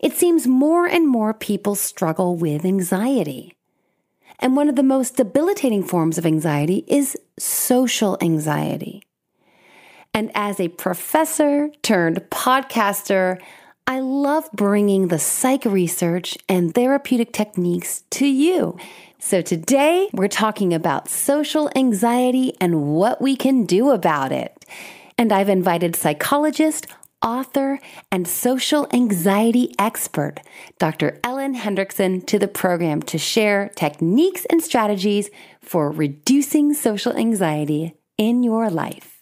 it seems more and more people struggle with anxiety. And one of the most debilitating forms of anxiety is social anxiety. And as a professor turned podcaster, I love bringing the psych research and therapeutic techniques to you. So today we're talking about social anxiety and what we can do about it. And I've invited psychologist, author, and social anxiety expert, Dr. Ellen Hendriksen, to the program to share techniques and strategies for reducing social anxiety in your life.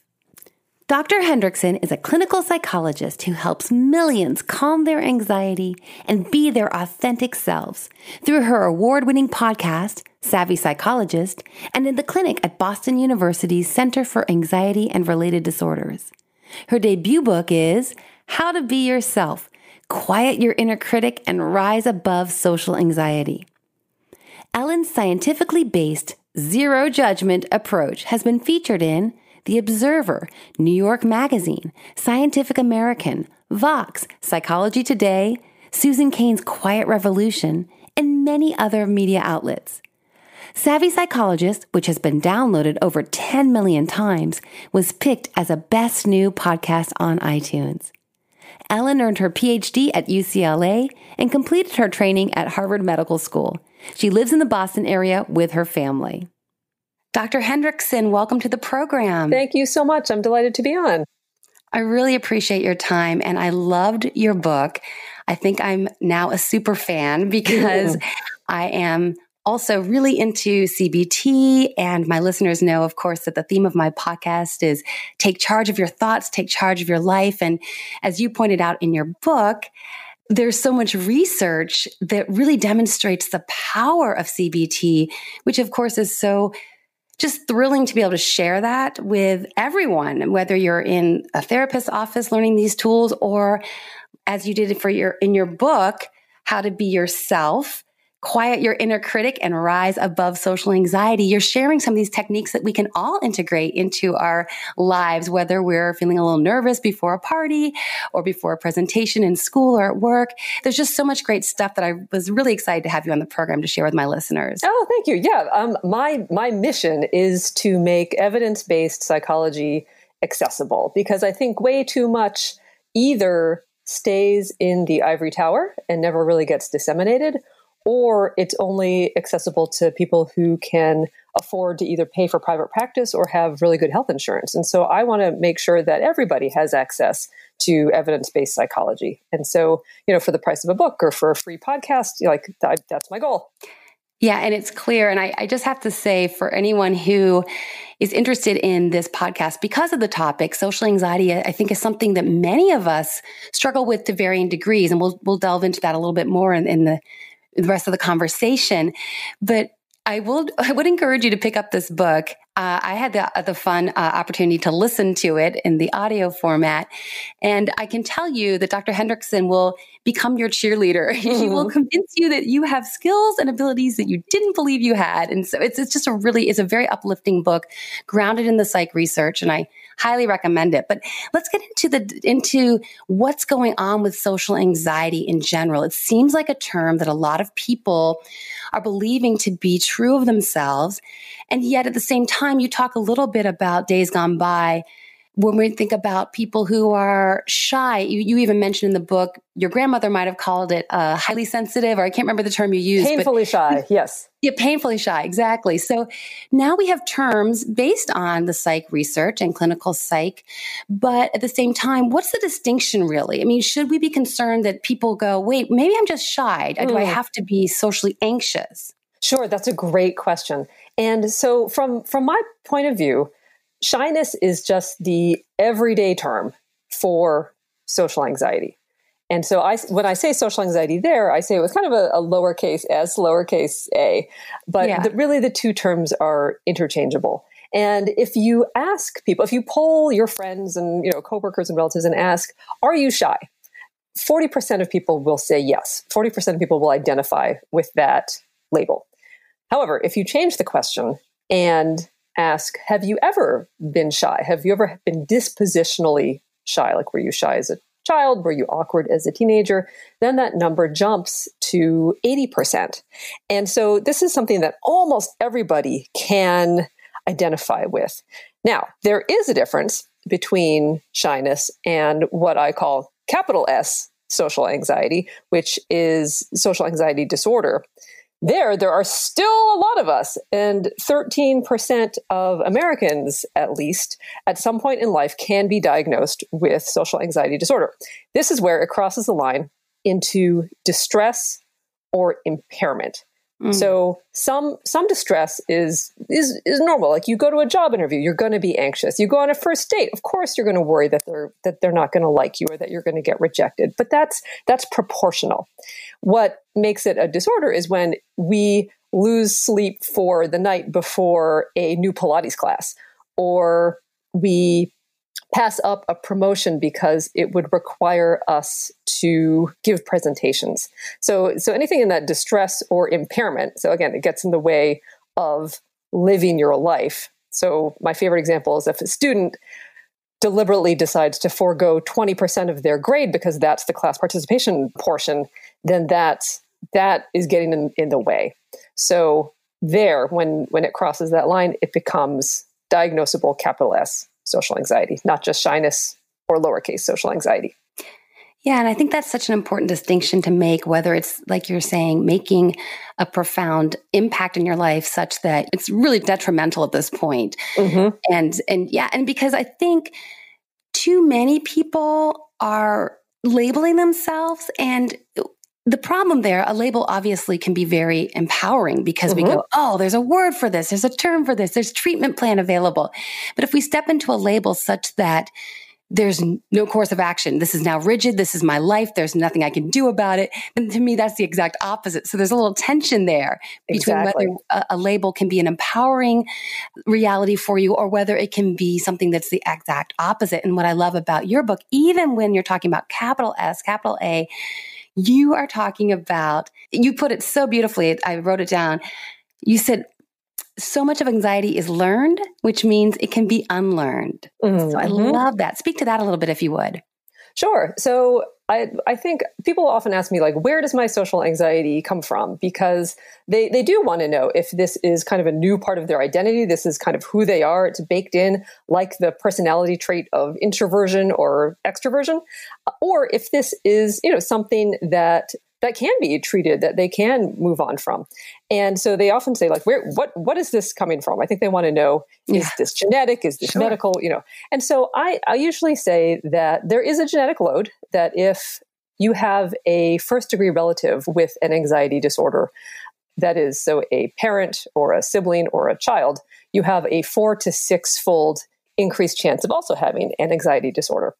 Dr. Hendriksen is a clinical psychologist who helps millions calm their anxiety and be their authentic selves through her award winning podcast, Savvy Psychologist, and in the clinic at Boston University's Center for Anxiety and Related Disorders. Her debut book is How to Be Yourself Quiet Your Inner Critic and Rise Above Social Anxiety. Ellen's scientifically based, zero judgment approach has been featured in The Observer, New York Magazine, Scientific American, Vox, Psychology Today, Susan Cain's Quiet Revolution, and many other media outlets. Savvy Psychologist, which has been downloaded over 10 million times, was picked as a best new podcast on iTunes. Ellen earned her PhD at UCLA and completed her training at Harvard Medical School. She lives in the Boston area with her family. Dr. Hendriksen, welcome to the program. Thank you so much. I'm delighted to be on. I really appreciate your time and I loved your book. I think I'm now a super fan because I am also really into CBT. And my listeners know, of course, that the theme of my podcast is take charge of your thoughts, take charge of your life. And as you pointed out in your book, there's so much research that really demonstrates the power of CBT, which of course is so just thrilling to be able to share that with everyone, whether you're in a therapist's office learning these tools or as you did for your in your book, how to be yourself quiet your inner critic and rise above social anxiety. You're sharing some of these techniques that we can all integrate into our lives, whether we're feeling a little nervous before a party or before a presentation in school or at work. There's just so much great stuff that I was really excited to have you on the program to share with my listeners. Oh, thank you. Yeah, um, my my mission is to make evidence based psychology accessible because I think way too much either stays in the ivory tower and never really gets disseminated or it's only accessible to people who can afford to either pay for private practice or have really good health insurance. And so I want to make sure that everybody has access to evidence-based psychology. And so, you know, for the price of a book or for a free podcast, like that, that's my goal. Yeah, and it's clear. And I, I, just have to say, for anyone who is interested in this podcast, because of the topic, social anxiety, I think is something that many of us struggle with to varying degrees. And we'll we'll delve into that a little bit more in, in the the rest of the conversation. But I will. I would encourage you to pick up this book. Uh, I had the the fun uh, opportunity to listen to it in the audio format, and I can tell you that Dr. Hendriksen will become your cheerleader. Mm-hmm. he will convince you that you have skills and abilities that you didn't believe you had, and so it's it's just a really it's a very uplifting book, grounded in the psych research, and I highly recommend it. But let's get into the into what's going on with social anxiety in general. It seems like a term that a lot of people are believing to be true of themselves. And yet at the same time, you talk a little bit about days gone by when we think about people who are shy, you, you, even mentioned in the book, your grandmother might have called it uh, highly sensitive, or I can't remember the term you used. Painfully but, shy, yes. Yeah, painfully shy, exactly. So now we have terms based on the psych research and clinical psych, but at the same time, what's the distinction really? I mean, should we be concerned that people go, wait, maybe I'm just shy? Mm. Do I mm. have to be socially anxious? Sure, that's a great question. And so from from my point of view, Shyness is just the everyday term for social anxiety. And so I, when I say social anxiety there, I say it was kind of a, a lowercase s, lowercase a, but Yeah. the, really the two terms are interchangeable. And if you ask people, if you poll your friends and you know coworkers and relatives and ask, "Are you shy?" Forty percent of people will say yes. Forty percent of people will identify with that label. However, if you change the question and ask, "Have you ever been shy? Have you ever been dispositionally shy? Like, were you shy as a child? Were you awkward as a teenager?" Then that number jumps to eighty percent. And so this is something that almost everybody can identify with. Now, there is a difference between shyness and what I call capital S social anxiety, which is social anxiety disorder. There, there are still a lot of us, and 13% of Americans, at least, at some point in life can be diagnosed with social anxiety disorder. This is where it crosses the line into distress or impairment. Mm. So some some distress is is is normal. Like you go to a job interview, you're going to be anxious. You go on a first date, of course you're going to worry that they're that they're not going to like you or that you're going to get rejected. But that's that's proportional. What makes it a disorder is when we lose sleep for the night before a new Pilates class or we pass up a promotion because it would require us to give presentations. So, so anything in that distress or impairment. So again, it gets in the way of living your life. So my favorite example is if a student deliberately decides to forego 20% of their grade because that's the class participation portion, then that's that is getting in, in the way. So there, when when it crosses that line, it becomes diagnosable capital S social anxiety, not just shyness or lowercase social anxiety. Yeah, and I think that's such an important distinction to make, whether it's like you're saying, making a profound impact in your life such that it's really detrimental at this point. Mm-hmm. And and yeah, and because I think too many people are labeling themselves and the problem there, a label obviously can be very empowering because we Mhm. go, oh, there's a word for this, there's a term for this, there's treatment plan available. But if we step into a label such that there's no course of action, this is now rigid, this is my life, there's nothing I can do about it, then to me, that's the exact opposite. So there's a little tension there between Exactly. whether a, a label can be an empowering reality for you or whether it can be something that's the exact opposite. And what I love about your book, even when you're talking about capital S, capital A, you are talking about, you put it so beautifully. I wrote it down. You said, so much of anxiety is learned, which means it can be unlearned. So I Mhm. love that. Speak to that a little bit if you would. Sure. So I I think people often ask me like where does my social anxiety come from? Because they they do want to know if this is kind of a new part of their identity. This is kind of who they are. It's baked in like the personality trait of introversion or extroversion. Uh, or if this is you know something that that can be treated that they can move on from. And so they often say like where what what is this coming from? I think they want to know is Yeah. this genetic? Is this Sure. medical? You know. And so I, I usually say that there is a genetic load that if you have a first degree relative with an anxiety disorder that is so a parent or a sibling or a child you have a four to six fold increased chance of also having an anxiety disorder.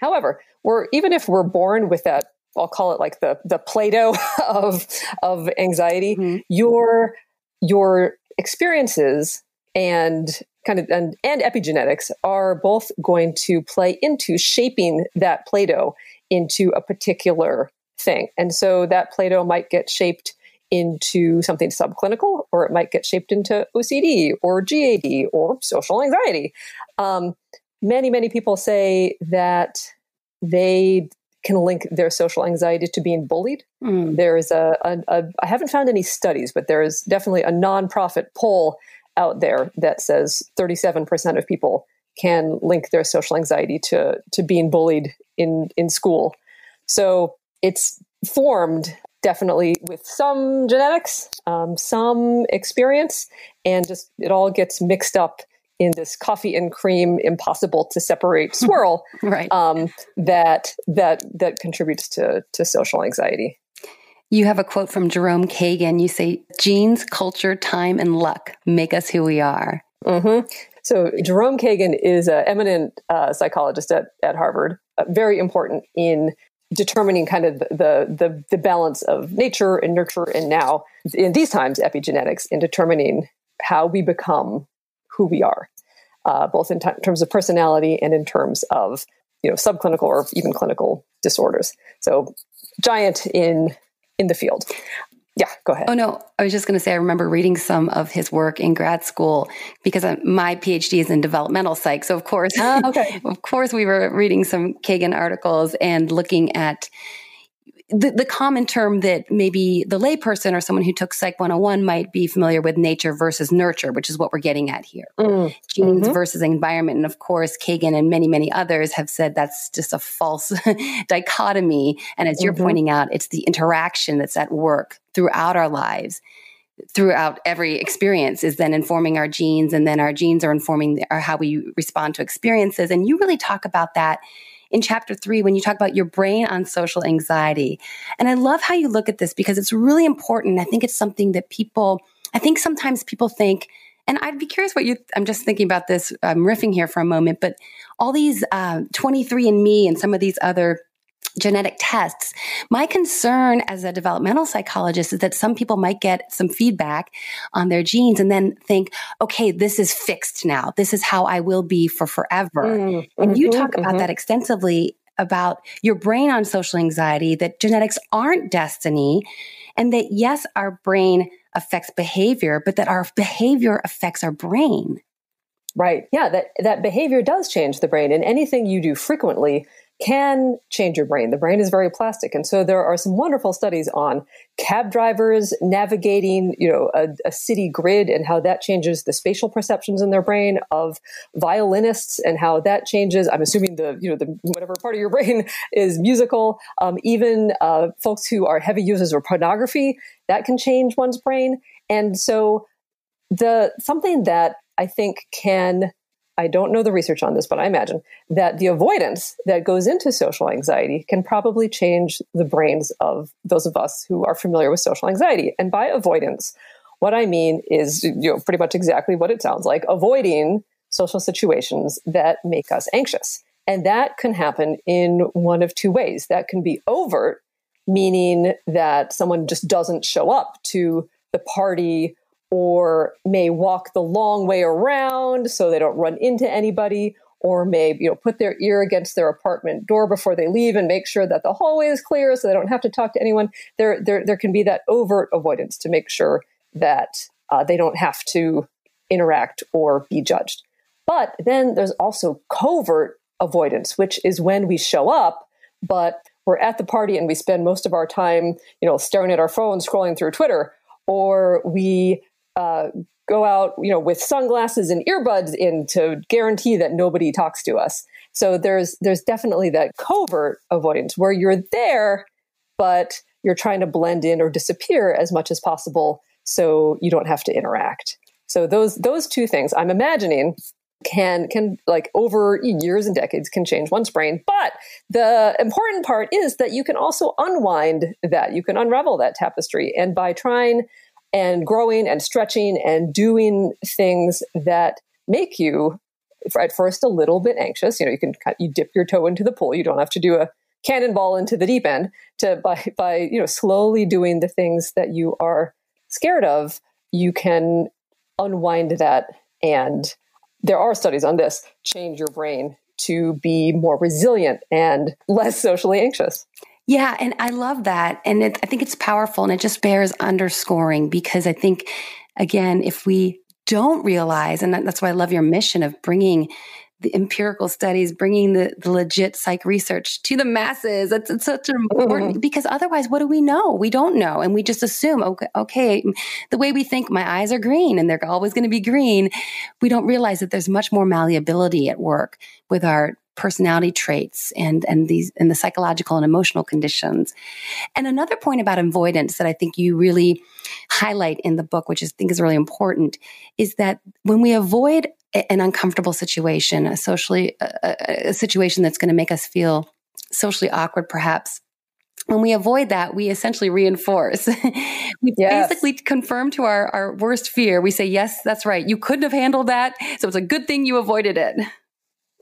However we're even if we're born with that I'll call it like the the Play-Doh of of anxiety. Mhm. Your your experiences and kind of and, and epigenetics are both going to play into shaping that Play-Doh into a particular thing. And so that Play-Doh might get shaped into something subclinical, or it might get shaped into OCD or GAD or social anxiety. Um, many, many people say that they can link their social anxiety to being bullied. Mm. There is a, a, a I haven't found any studies, but there is definitely a nonprofit poll out there that says 37% of people can link their social anxiety to to being bullied in in school. So it's formed definitely with some genetics, um, some experience, and just it all gets mixed up in this coffee and cream, impossible to separate swirl Right. um, that that that contributes to to social anxiety. You have a quote from Jerome Kagan. You say, genes, culture, time, and luck make us who we are. hmm So Jerome Kagan is an eminent uh, psychologist at, at Harvard, uh, very important in determining kind of the, the the balance of nature and nurture and now in these times epigenetics in determining how we become who we are uh, both in t- terms of personality and in terms of you know subclinical or even clinical disorders so giant in in the field yeah, go ahead. Oh, no. I was just going to say, I remember reading some of his work in grad school because my PhD is in developmental psych. So, of course, ah, okay. of course, we were reading some Kagan articles and looking at the, the common term that maybe the layperson or someone who took Psych 101 might be familiar with nature versus nurture, which is what we're getting at here. Mm. Genes mm-hmm. versus environment. And of course, Kagan and many, many others have said that's just a false dichotomy. And as you're mm-hmm. pointing out, it's the interaction that's at work throughout our lives throughout every experience is then informing our genes and then our genes are informing the, how we respond to experiences and you really talk about that in chapter three when you talk about your brain on social anxiety. And I love how you look at this because it's really important. I think it's something that people, I think sometimes people think, and I'd be curious what you, I'm just thinking about this, I'm riffing here for a moment, but all these uh, 23andMe and some of these other genetic tests. My concern as a developmental psychologist is that some people might get some feedback on their genes and then think, okay, this is fixed now. This is how I will be for forever. Mm-hmm, and you talk mm-hmm. about that extensively about your brain on social anxiety, that genetics aren't destiny, and that yes, our brain affects behavior, but that our behavior affects our brain. Right. Yeah, that, that behavior does change the brain. And anything you do frequently can change your brain. The brain is very plastic. And so there are some wonderful studies on cab drivers navigating, you know, a, a, city grid and how that changes the spatial perceptions in their brain of violinists and how that changes. I'm assuming the, you know, the whatever part of your brain is musical. Um, even uh, folks who are heavy users of pornography, that can change one's brain. And so the something that I think can I don't know the research on this, but I imagine that the avoidance that goes into social anxiety can probably change the brains of those of us who are familiar with social anxiety. And by avoidance, what I mean is, you know, pretty much exactly what it sounds like avoiding social situations that make us anxious. And that can happen in one of two ways. That can be overt, meaning that someone just doesn't show up to the party or may walk the long way around so they don't run into anybody or may you know put their ear against their apartment door before they leave and make sure that the hallway is clear so they don't have to talk to anyone. There there, there can be that overt avoidance to make sure that uh, they don't have to interact or be judged. But then there's also covert avoidance which is when we show up but we're at the party and we spend most of our time you know staring at our phones scrolling through twitter or we uh, go out, you know, with sunglasses and earbuds in to guarantee that nobody talks to us. So there's there's definitely that covert avoidance where you're there, but you're trying to blend in or disappear as much as possible so you don't have to interact. So those those two things I'm imagining can can like over years and decades can change one's brain but the important part is that you can also unwind that you can unravel that tapestry and by trying and growing and stretching and doing things that make you at first a little bit anxious. You know, you can you dip your toe into the pool. You don't have to do a cannonball into the deep end. To by by you know slowly doing the things that you are scared of, you can unwind that. And there are studies on this. Change your brain to be more resilient and less socially anxious. Yeah, and I love that. And it, I think it's powerful and it just bears underscoring because I think, again, if we don't realize, and that's why I love your mission of bringing the empirical studies, bringing the, the legit psych research to the masses. It's, it's such an important mm-hmm. because otherwise, what do we know? We don't know, and we just assume, okay, okay, the way we think, my eyes are green and they're always going to be green. We don't realize that there's much more malleability at work with our personality traits and and these and the psychological and emotional conditions. And another point about avoidance that I think you really highlight in the book, which I think is really important, is that when we avoid an uncomfortable situation, a socially a, a situation that's going to make us feel socially awkward, perhaps. When we avoid that, we essentially reinforce. we yes. basically confirm to our, our worst fear. We say, Yes, that's right. You couldn't have handled that. So it's a good thing you avoided it.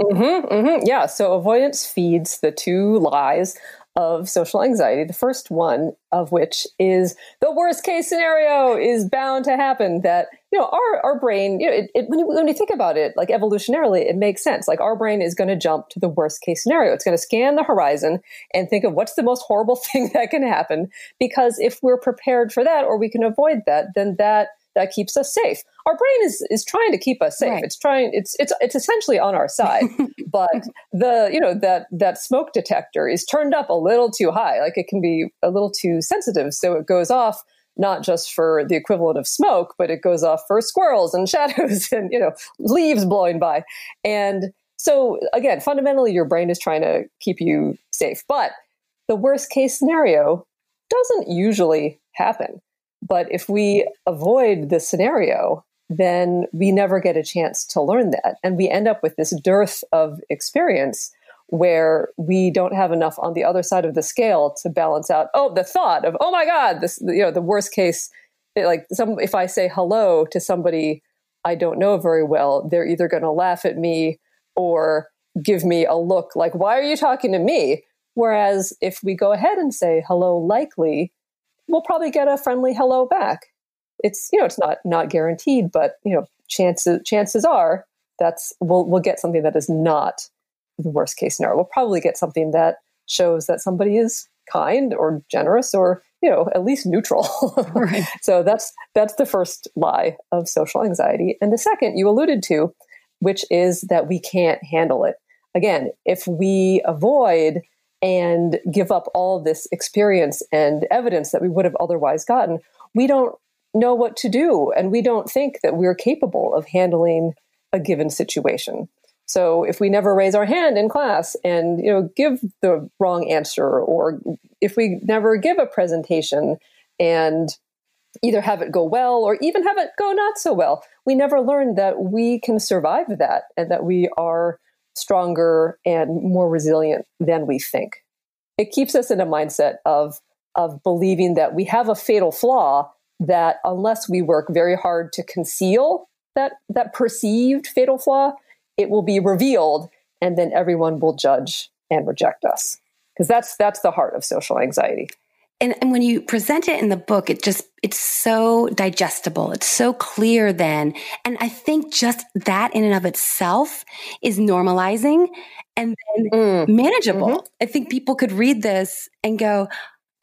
Mm-hmm, mm-hmm. Yeah. So avoidance feeds the two lies of social anxiety. The first one of which is the worst case scenario is bound to happen that, you know, our, our brain, you know, it, it, when, you, when you think about it, like evolutionarily, it makes sense. Like our brain is going to jump to the worst case scenario. It's going to scan the horizon and think of what's the most horrible thing that can happen. Because if we're prepared for that or we can avoid that, then that that keeps us safe. Our brain is is trying to keep us safe. Right. It's trying it's it's it's essentially on our side. but the you know that that smoke detector is turned up a little too high. Like it can be a little too sensitive, so it goes off not just for the equivalent of smoke, but it goes off for squirrels and shadows and you know leaves blowing by. And so again, fundamentally your brain is trying to keep you safe. But the worst case scenario doesn't usually happen. But if we avoid the scenario, then we never get a chance to learn that. And we end up with this dearth of experience where we don't have enough on the other side of the scale to balance out, oh, the thought of, oh my God, this, you know, the worst case, like some, if I say hello to somebody I don't know very well, they're either going to laugh at me or give me a look like, why are you talking to me? Whereas if we go ahead and say hello likely, we'll probably get a friendly hello back. It's you know it's not not guaranteed, but you know chances chances are that's we'll we'll get something that is not the worst case scenario. We'll probably get something that shows that somebody is kind or generous or you know at least neutral. right. So that's that's the first lie of social anxiety, and the second you alluded to, which is that we can't handle it. Again, if we avoid and give up all this experience and evidence that we would have otherwise gotten, we don't know what to do. And we don't think that we're capable of handling a given situation. So if we never raise our hand in class and you know give the wrong answer, or if we never give a presentation and either have it go well or even have it go not so well, we never learn that we can survive that and that we are stronger and more resilient than we think. It keeps us in a mindset of, of believing that we have a fatal flaw that unless we work very hard to conceal that, that perceived fatal flaw, it will be revealed and then everyone will judge and reject us. Because that's, that's the heart of social anxiety and, and when you present it in the book, it just, it's so digestible. It's so clear then. And I think just that in and of itself is normalizing and then mm. manageable. Mm-hmm. I think people could read this and go,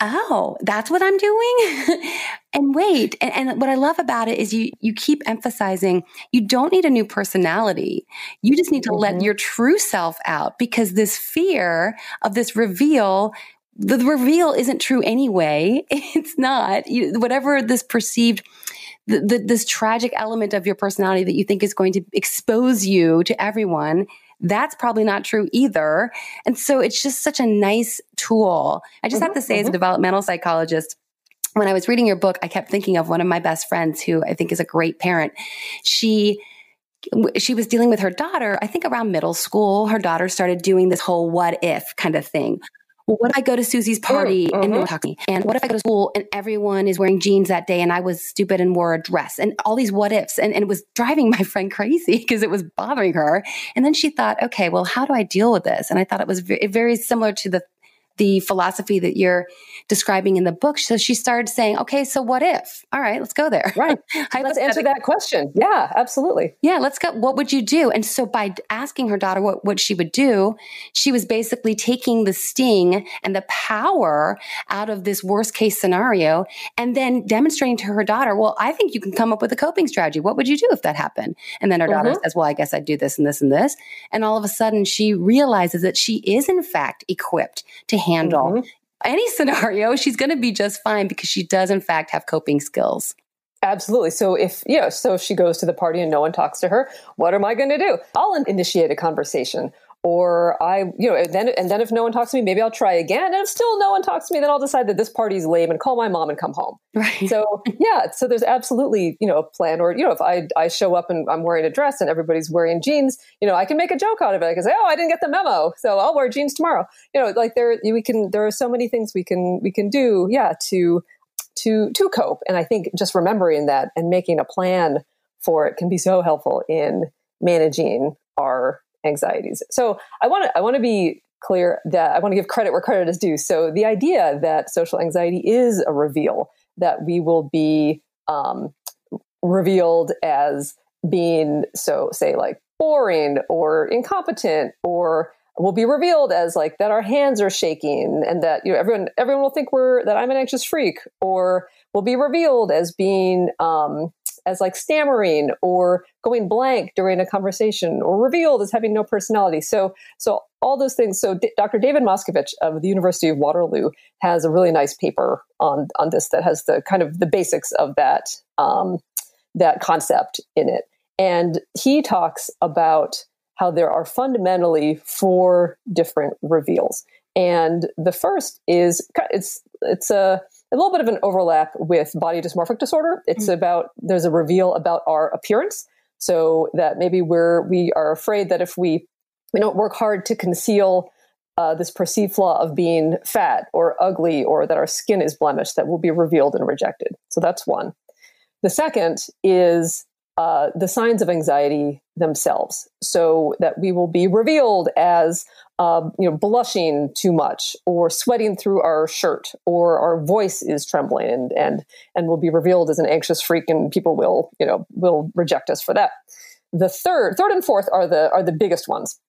Oh, that's what I'm doing. and wait, and, and, what I love about it is you you keep emphasizing you don't need a new personality. You just need to mm-hmm. let your true self out because this fear of this reveal the, the reveal isn't true anyway. It's not. You, whatever this perceived, the, the, this tragic element of your personality that you think is going to expose you to everyone, that's probably not true either. And so it's just such a nice tool. I just mm-hmm, have to say, mm-hmm. as a mm-hmm. developmental psychologist, when I was reading your book, I kept thinking of one of my best friends who I think is a great parent. She she was dealing with her daughter, I think around middle school, her daughter started doing this whole what if kind of thing well, what if I go to Susie's party mm, and no one talks to me? And what if I go to school and everyone is wearing jeans that day and I was stupid and wore a dress and all these what ifs? And, and it was driving my friend crazy because it was bothering her. And then she thought, okay, well, how do I deal with this? And I thought it was very, very similar to the the philosophy that you're describing in the book. So she started saying, okay, so what if? All right, let's go there. Right. let's answer that question. Yeah, absolutely. Yeah, let's go. What would you do? And so by asking her daughter what, what she would do, she was basically taking the sting and the power out of this worst case scenario and then demonstrating to her daughter, well, I think you can come up with a coping strategy. What would you do if that happened? And then her daughter mm-hmm. says, well, I guess I'd do this and this and this. And all of a sudden she realizes that she is in fact equipped to handle mm-hmm. any scenario, she's going to be just fine because she does, in fact, have coping skills. Absolutely. So if you know, so if she goes to the party and no one talks to her, what am I going to do? I'll initiate a conversation or I, you know, and then and then if no one talks to me, maybe I'll try again. And if still no one talks to me, then I'll decide that this party's lame and call my mom and come home. Right. So yeah, so there's absolutely you know a plan. Or you know, if I I show up and I'm wearing a dress and everybody's wearing jeans, you know, I can make a joke out of it. I can say, oh, I didn't get the memo, so I'll wear jeans tomorrow. You know, like there we can there are so many things we can we can do. Yeah, to to to cope. And I think just remembering that and making a plan for it can be so helpful in managing our anxieties. So I want to I want to be clear that I want to give credit where credit is due. So the idea that social anxiety is a reveal, that we will be um, revealed as being so say like boring or incompetent or will be revealed as like that our hands are shaking and that you know everyone everyone will think we're that I'm an anxious freak or will be revealed as being um, as like stammering or going blank during a conversation or revealed as having no personality. So so all those things. So D- Dr. David Moscovitch of the University of Waterloo has a really nice paper on on this that has the kind of the basics of that um, that concept in it. And he talks about how there are fundamentally four different reveals. And the first is it's it's a, a little bit of an overlap with body dysmorphic disorder. It's mm-hmm. about there's a reveal about our appearance, so that maybe we're we are afraid that if we we don't work hard to conceal uh, this perceived flaw of being fat or ugly or that our skin is blemished, that will be revealed and rejected. So that's one. The second is uh, the signs of anxiety themselves, so that we will be revealed as uh, you know blushing too much, or sweating through our shirt, or our voice is trembling, and and and will be revealed as an anxious freak, and people will you know will reject us for that. The third, third and fourth are the are the biggest ones,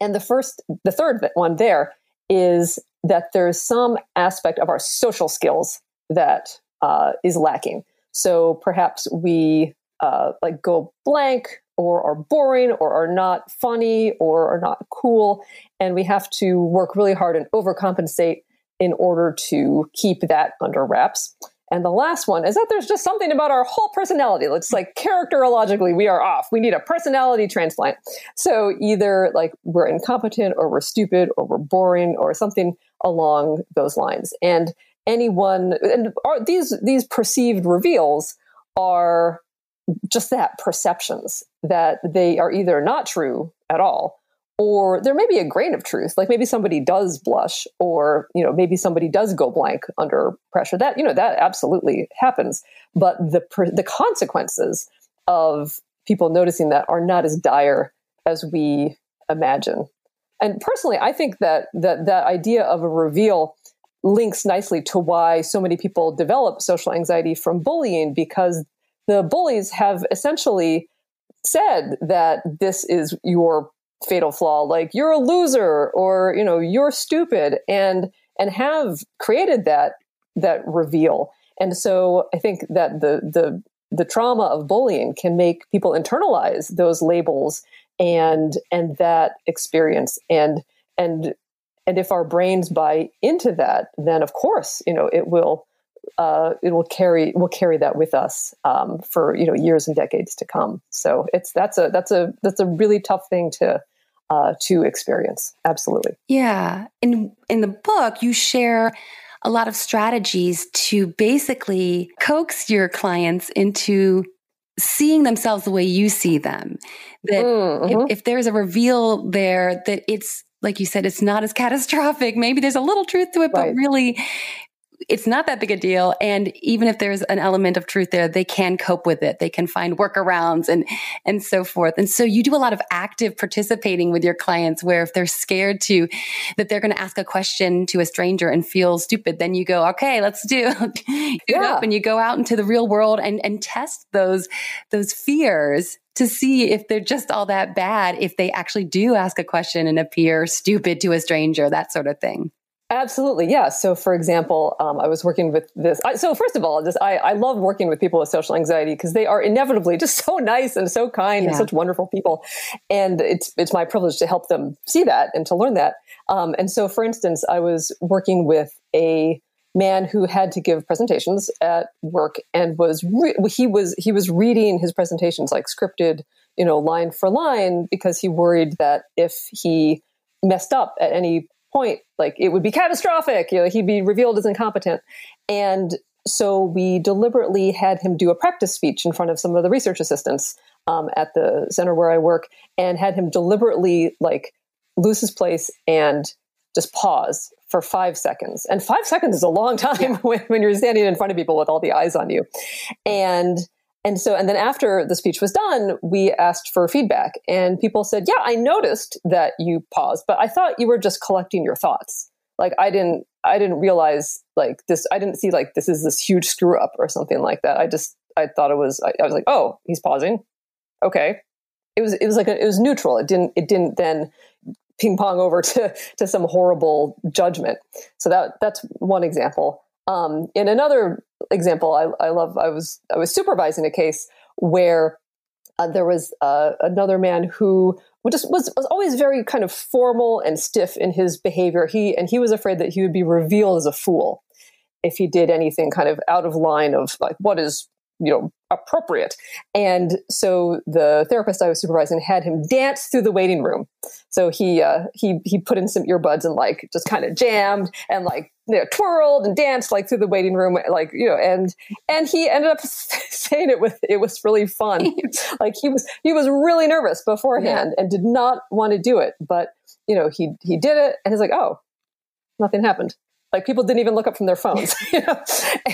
and the first, the third one there is that there's some aspect of our social skills that uh, is lacking. So perhaps we uh, like go blank or are boring or are not funny or are not cool. And we have to work really hard and overcompensate in order to keep that under wraps. And the last one is that there's just something about our whole personality. It's like characterologically, we are off. We need a personality transplant. So either like we're incompetent or we're stupid or we're boring or something along those lines. And anyone and are, these these perceived reveals are just that perceptions that they are either not true at all or there may be a grain of truth. Like maybe somebody does blush or you know maybe somebody does go blank under pressure. That you know that absolutely happens. But the the consequences of people noticing that are not as dire as we imagine. And personally i think that that that idea of a reveal links nicely to why so many people develop social anxiety from bullying because the bullies have essentially said that this is your fatal flaw like you're a loser or you know you're stupid and and have created that that reveal. And so i think that the the the trauma of bullying can make people internalize those labels and and that experience. And and and if our brains buy into that, then of course, you know, it will uh, it will carry will carry that with us um, for you know years and decades to come. So it's that's a that's a that's a really tough thing to uh, to experience. Absolutely. Yeah. In in the book, you share a lot of strategies to basically coax your clients into seeing themselves the way you see them. That mm-hmm. if, if there's a reveal there, that it's like you said, it's not as catastrophic. Maybe there's a little truth to it, right. but really, it's not that big a deal. And even if there's an element of truth there, they can cope with it. They can find workarounds and, and so forth. And so you do a lot of active participating with your clients where if they're scared to, that they're going to ask a question to a stranger and feel stupid, then you go, okay, let's do, do yeah. up and you go out into the real world and, and test those, those fears to see if they're just all that bad if they actually do ask a question and appear stupid to a stranger, that sort of thing. Absolutely, yeah. So, for example, um, I was working with this. I, so, first of all, just I, I love working with people with social anxiety because they are inevitably just so nice and so kind yeah. and such wonderful people, and it's it's my privilege to help them see that and to learn that. Um, and so, for instance, I was working with a man who had to give presentations at work and was re- he was he was reading his presentations like scripted, you know, line for line because he worried that if he messed up at any point, like it would be catastrophic. You know, he'd be revealed as incompetent. And so we deliberately had him do a practice speech in front of some of the research assistants um, at the center where I work, and had him deliberately like lose his place and just pause for five seconds. And five seconds is a long time yeah. when, when you're standing in front of people with all the eyes on you. And And so, and then after the speech was done, we asked for feedback and people said, yeah, I noticed that you paused, but I thought you were just collecting your thoughts. Like I didn't, I didn't realize like this, I didn't see like this is this huge screw up or something like that. I just, I thought it was, I, I was like, oh, he's pausing. Okay. It was, it was like, a, it was neutral. It didn't, it didn't then ping pong over to, to some horrible judgment. So that, that's one example. Um, in another example, I, I love, I was, I was supervising a case where uh, there was uh, another man who just was, was always very kind of formal and stiff in his behavior. He and he was afraid that he would be revealed as a fool if he did anything kind of out of line of like what is you know appropriate. And so the therapist i was supervising had him dance through the waiting room. So he uh, he he put in some earbuds and like just kind of jammed and like you know, twirled and danced like through the waiting room like you know and and he ended up saying it with it was really fun. Like he was he was really nervous beforehand yeah. and did not want to do it but you know he he did it and he's like oh nothing happened like people didn't even look up from their phones you know?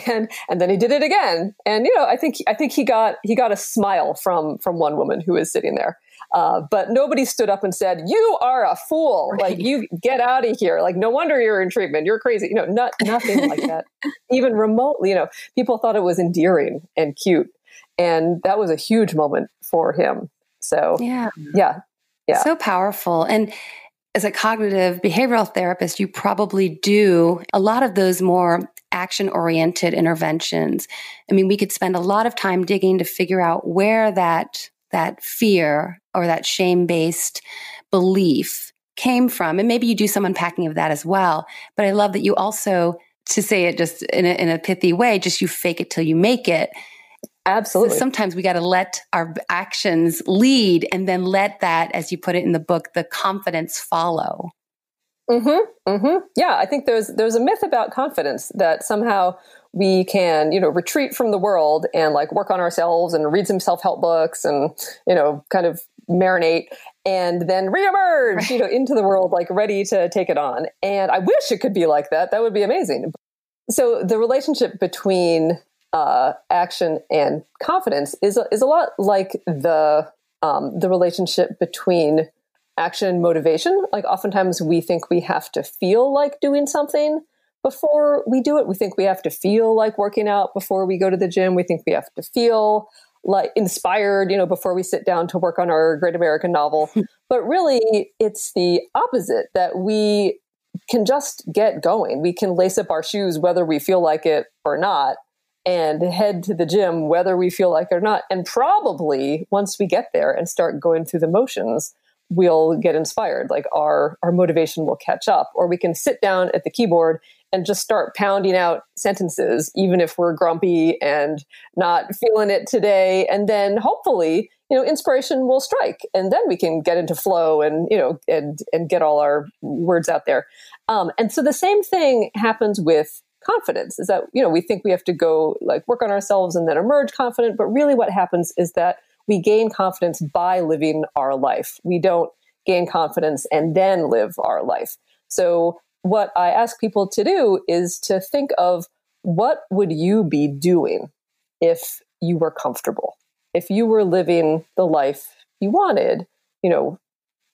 and and then he did it again. And you know i think i think he got he got a smile from from one woman who was sitting there. Uh, but nobody stood up and said you are a fool. Right. like you get out of here. Like no wonder you're in treatment. You're crazy. You know not nothing like that. Even remotely you know people thought it was endearing and cute. And that was a huge moment for him. So yeah. yeah. Yeah. So powerful. And as a cognitive behavioral therapist, you probably do a lot of those more action oriented interventions. I mean, we could spend a lot of time digging to figure out where that, that fear or that shame based belief came from. And maybe you do some unpacking of that as well. But I love that you also, to say it just in a, in a pithy way, just you fake it till you make it Absolutely. So sometimes we got to let our actions lead and then let that, as you put it in the book, the confidence follow. Mm-hmm. Mm-hmm. Yeah, I think there's there's a myth about confidence that somehow we can, you know, retreat from the world and like work on ourselves and read some self-help books and, you know, kind of marinate and then reemerge, right. you know, into the world like ready to take it on. And I wish it could be like that. That would be amazing. So the relationship between uh, action and confidence is a, is a lot like the um, the relationship between action and motivation. Like oftentimes we think we have to feel like doing something before we do it. We think we have to feel like working out before we go to the gym. We think we have to feel like inspired, you know, before we sit down to work on our great American novel. but really, it's the opposite that we can just get going. We can lace up our shoes whether we feel like it or not and head to the gym whether we feel like it or not. And probably once we get there and start going through the motions, we'll get inspired. Like our our motivation will catch up. Or we can sit down at the keyboard and just start pounding out sentences, even if we're grumpy and not feeling it today. And then hopefully, you know, inspiration will strike, and then we can get into flow and you know and and get all our words out there. Um, and so the same thing happens with confidence is that you know we think we have to go like work on ourselves and then emerge confident but really what happens is that we gain confidence by living our life. We don't gain confidence and then live our life. So what i ask people to do is to think of what would you be doing if you were comfortable? If you were living the life you wanted you know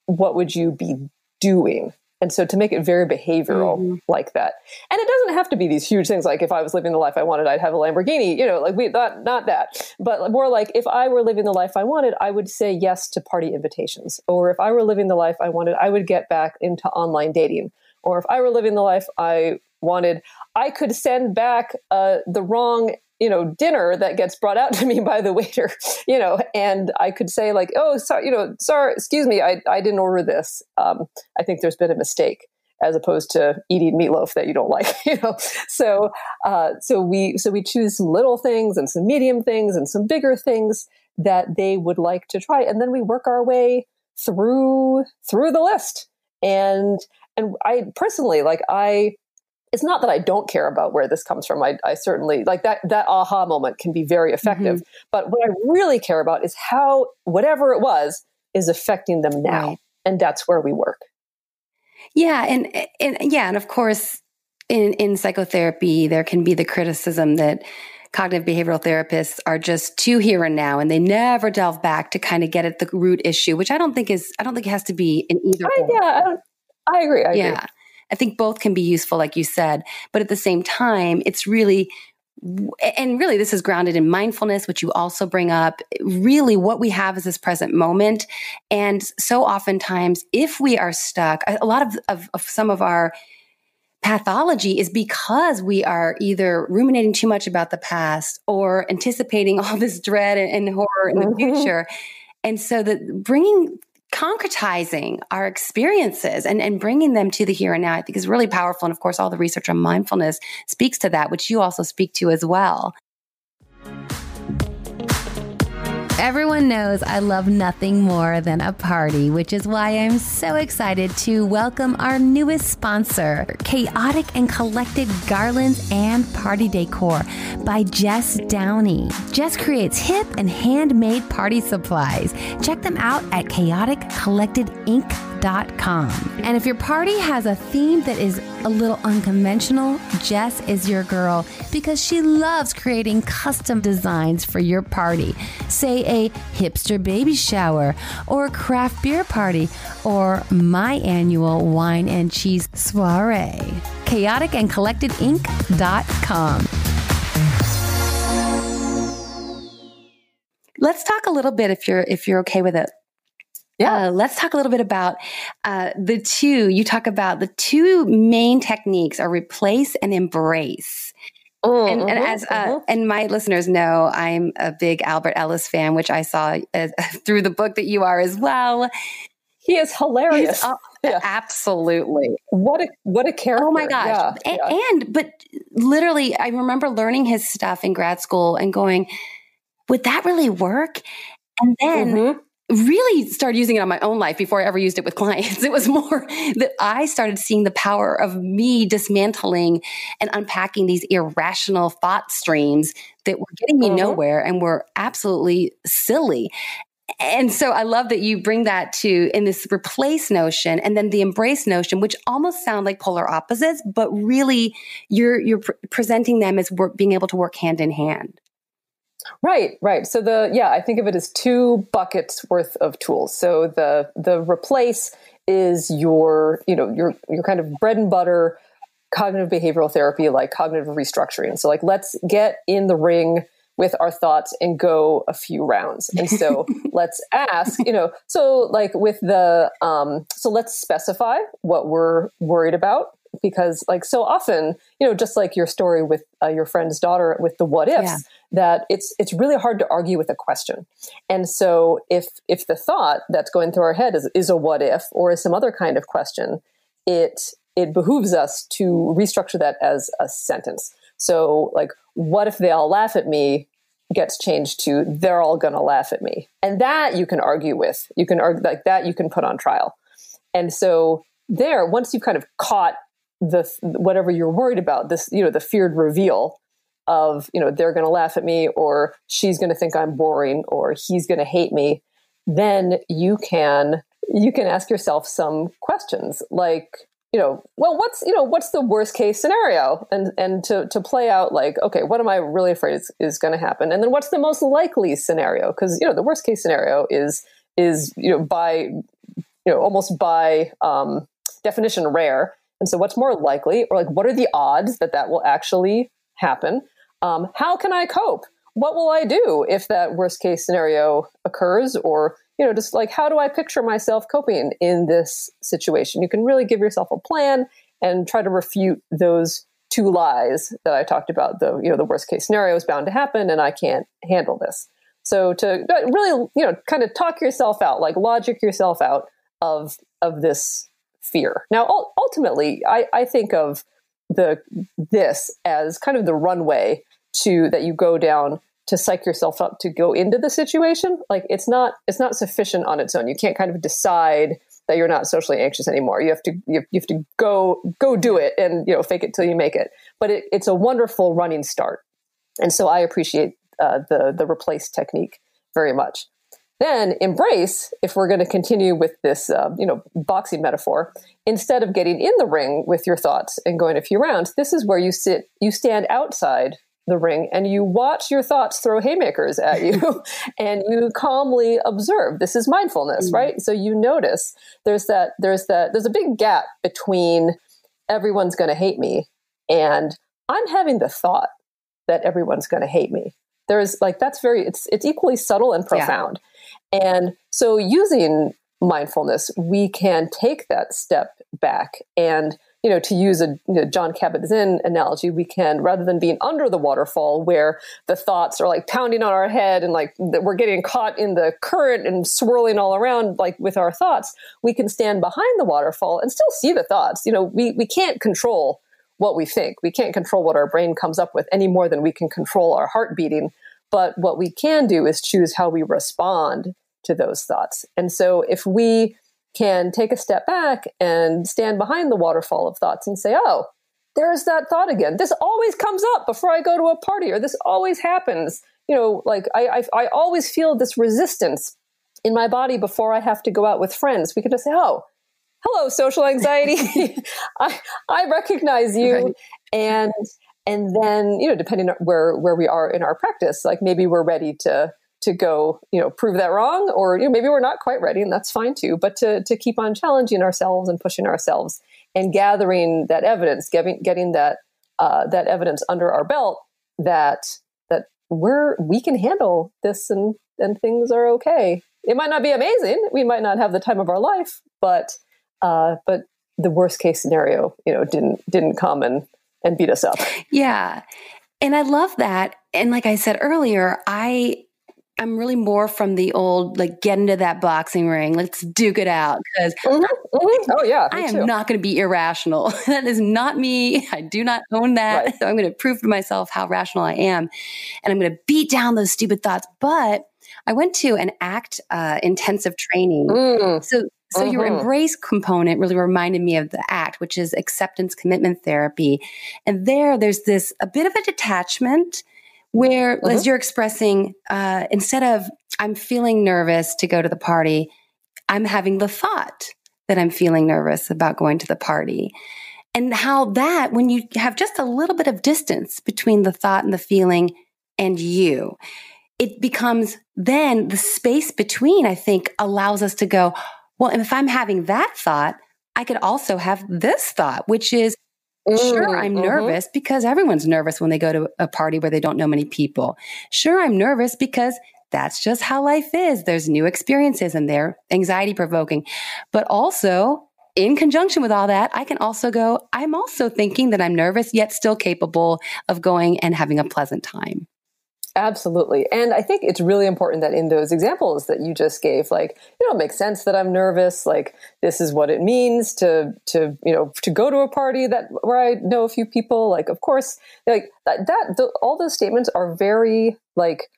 what would you be doing and so to make it very behavioral mm-hmm. like that. And it doesn't have to be these huge things like if I was living the life I wanted, I'd have a Lamborghini, you know, like we not not that. But more like if I were living the life I wanted, I would say yes to party invitations. Or if I were living the life I wanted, I would get back into online dating. Or if I were living the life I wanted, I could send back uh, the wrong you know dinner that gets brought out to me by the waiter you know and i could say like oh sorry you know sorry excuse me i, I didn't order this. Um, i think there's been a mistake as opposed to eating meatloaf that you don't like you know? So uh, so we so we choose some little things and some medium things and some bigger things that they would like to try and then we work our way through through the list. And and i personally like i it's not that I don't care about where this comes from. I, I certainly like that that aha moment can be very effective. Mm-hmm. But what I really care about is how whatever it was is affecting them now, right. and that's where we work. Yeah, and and yeah, and of course, in in psychotherapy, there can be the criticism that cognitive behavioral therapists are just too here and now and they never delve back to kind of get at the root issue, which I don't think is, I don't think it has to be in either. I, yeah, I, I agree. I yeah. Agree. I think both can be useful, like you said. But at the same time, it's really and really this is grounded in mindfulness which you also bring up really what we have is this present moment and so oftentimes if we are stuck a lot of, of, of, some of our pathology is because we are either ruminating too much about the past or anticipating all this dread and, and horror in the mm-hmm. future and so that bringing concretizing our experiences and, and bringing them to the here and now, I think is really powerful. And of course, all the research on mindfulness speaks to that, which you also speak to as well. Everyone knows I love nothing more than a party, which is why I'm so excited to welcome our newest sponsor, Chaotic and Collected Garlands and Party Decor by Jess Downey. Jess creates hip and handmade party supplies. Check them out at chaoticcollectedinc.com and if your party has a theme that is a little unconventional, Jess is your girl because she loves creating custom designs for your party. Say a hipster baby shower, or a craft beer party, or my annual wine and cheese soiree. ChaoticandCollectedInc.com. Let's talk a little bit if you're if you're okay with it yeah. Uh, let's talk a little bit about uh, the two. You talk about the two main techniques are replace and embrace. Mm, and, and, mm-hmm, as uh, mm-hmm. and my listeners know, I'm a big Albert Ellis fan, which I saw uh, through the book that you are as well. He is hilarious. yeah. Absolutely. What a what a character. Oh my gosh. Yeah, and, yeah. and but literally, I remember learning his stuff in grad school and going, "Would that really work?" And then. Mm-hmm really started using it on my own life before I ever used it with clients. It was more that I started seeing the power of me dismantling and unpacking these irrational thought streams that were getting me mm-hmm. nowhere and were absolutely silly. And so I love that you bring that to in this replace notion and then the embrace notion, which almost sound like polar opposites, but really you're you're presenting them as work, being able to work hand in hand. Right, right. So the yeah, I think of it as two buckets worth of tools. So the the replace is your, you know, your your kind of bread and butter cognitive behavioral therapy like cognitive restructuring. So like let's get in the ring with our thoughts and go a few rounds. And so let's ask, you know, so like with the um so let's specify what we're worried about because like so often you know just like your story with uh, your friend's daughter with the what ifs yeah. That it's it's really hard to argue with a question. And so if if the thought that's going through our head is, is a what if or is some other kind of question it it behooves us to restructure that as a sentence. So like what if they all laugh at me gets changed to they're all going to laugh at me. And that you can argue with. You can argue like that you can put on trial. And so there once you've kind of caught the whatever you're worried about this you know the feared reveal of you know they're going to laugh at me or she's going to think i'm boring or he's going to hate me then you can you can ask yourself some questions like you know well what's you know what's the worst case scenario? And and to to play out like okay what am i really afraid is, is going to happen? And then what's the most likely scenario? Because you know the worst case scenario is is you know by you know almost by um, definition rare. And so, what's more likely, or like, what are the odds that that will actually happen? Um, how can I cope? What will I do if that worst case scenario occurs? Or, you know, just like, how do I picture myself coping in this situation? You can really give yourself a plan and try to refute those two lies that I talked about. The, you know, the worst case scenario is bound to happen and I can't handle this. So to really, you know, kind of talk yourself out, like logic yourself out of of this fear. Now, ultimately, I, I think of the this as kind of the runway to that you go down to psych yourself up to go into the situation. Like it's not it's not sufficient on its own. You can't kind of decide that you're not socially anxious anymore. You have to you have to go go do it and you know fake it till you make it. But it, it's a wonderful running start, and so I appreciate uh, the the replace technique very much. Then embrace, if we're going to continue with this, uh, you know, boxing metaphor, instead of getting in the ring with your thoughts and going a few rounds, this is where you sit, you stand outside the ring and you watch your thoughts throw haymakers at you and you calmly observe this is mindfulness mm. right so you notice there's that there's that there's a big gap between everyone's going to hate me and i'm having the thought that everyone's going to hate me there's like that's very it's it's equally subtle and profound yeah. and so using mindfulness we can take that step back and you know, to use a you know, Jon Kabat-Zinn analogy, we can rather than being under the waterfall where the thoughts are like pounding on our head and like we're getting caught in the current and swirling all around like with our thoughts, we can stand behind the waterfall and still see the thoughts. You know, we we can't control what we think. We can't control what our brain comes up with any more than we can control our heart beating. But what we can do is choose how we respond to those thoughts. And so if we can take a step back and stand behind the waterfall of thoughts and say, oh, there's that thought again. This always comes up before I go to a party, or this always happens. You know, like I, I, I always feel this resistance in my body before I have to go out with friends. We can just say, oh, hello, social anxiety. I, I recognize you. Right. And and then, you know, depending on where where we are in our practice, like maybe we're ready to to go, you know, prove that wrong, or you know, maybe we're not quite ready, and that's fine too. But to to keep on challenging ourselves and pushing ourselves and gathering that evidence, getting getting that uh, that evidence under our belt that that we're we can handle this and and things are okay. It might not be amazing. We might not have the time of our life, but uh, but the worst case scenario, you know, didn't didn't come and and beat us up. Yeah. And I love that. And like I said earlier, I I'm really more from the old, like, get into that boxing ring. Let's duke it out. Because, mm-hmm, mm-hmm. oh, yeah. I am too. not going to be irrational. that is not me. I do not own that. Right. So I'm going to prove to myself how rational I am. And I'm going to beat down those stupid thoughts. But I went to an ACT uh, intensive training. Mm. So, so your mm-hmm. embrace component really reminded me of the ACT, which is acceptance commitment therapy. And there, there's this a bit of a detachment where mm-hmm. as you're expressing uh, instead of i'm feeling nervous to go to the party i'm having the thought that i'm feeling nervous about going to the party and how that when you have just a little bit of distance between the thought and the feeling and you it becomes then the space between i think allows us to go well if i'm having that thought i could also have this thought which is Sure, I'm mm-hmm. nervous because everyone's nervous when they go to a party where they don't know many people. Sure, I'm nervous because that's just how life is. There's new experiences and they're anxiety provoking. But also, in conjunction with all that, I can also go, I'm also thinking that I'm nervous, yet still capable of going and having a pleasant time. Absolutely. And I think it's really important that in those examples that you just gave, like, you know, it makes sense that I'm nervous. Like, this is what it means to, to, you know, to go to a party that where I know a few people. Like, of course, like that, that the, all those statements are very like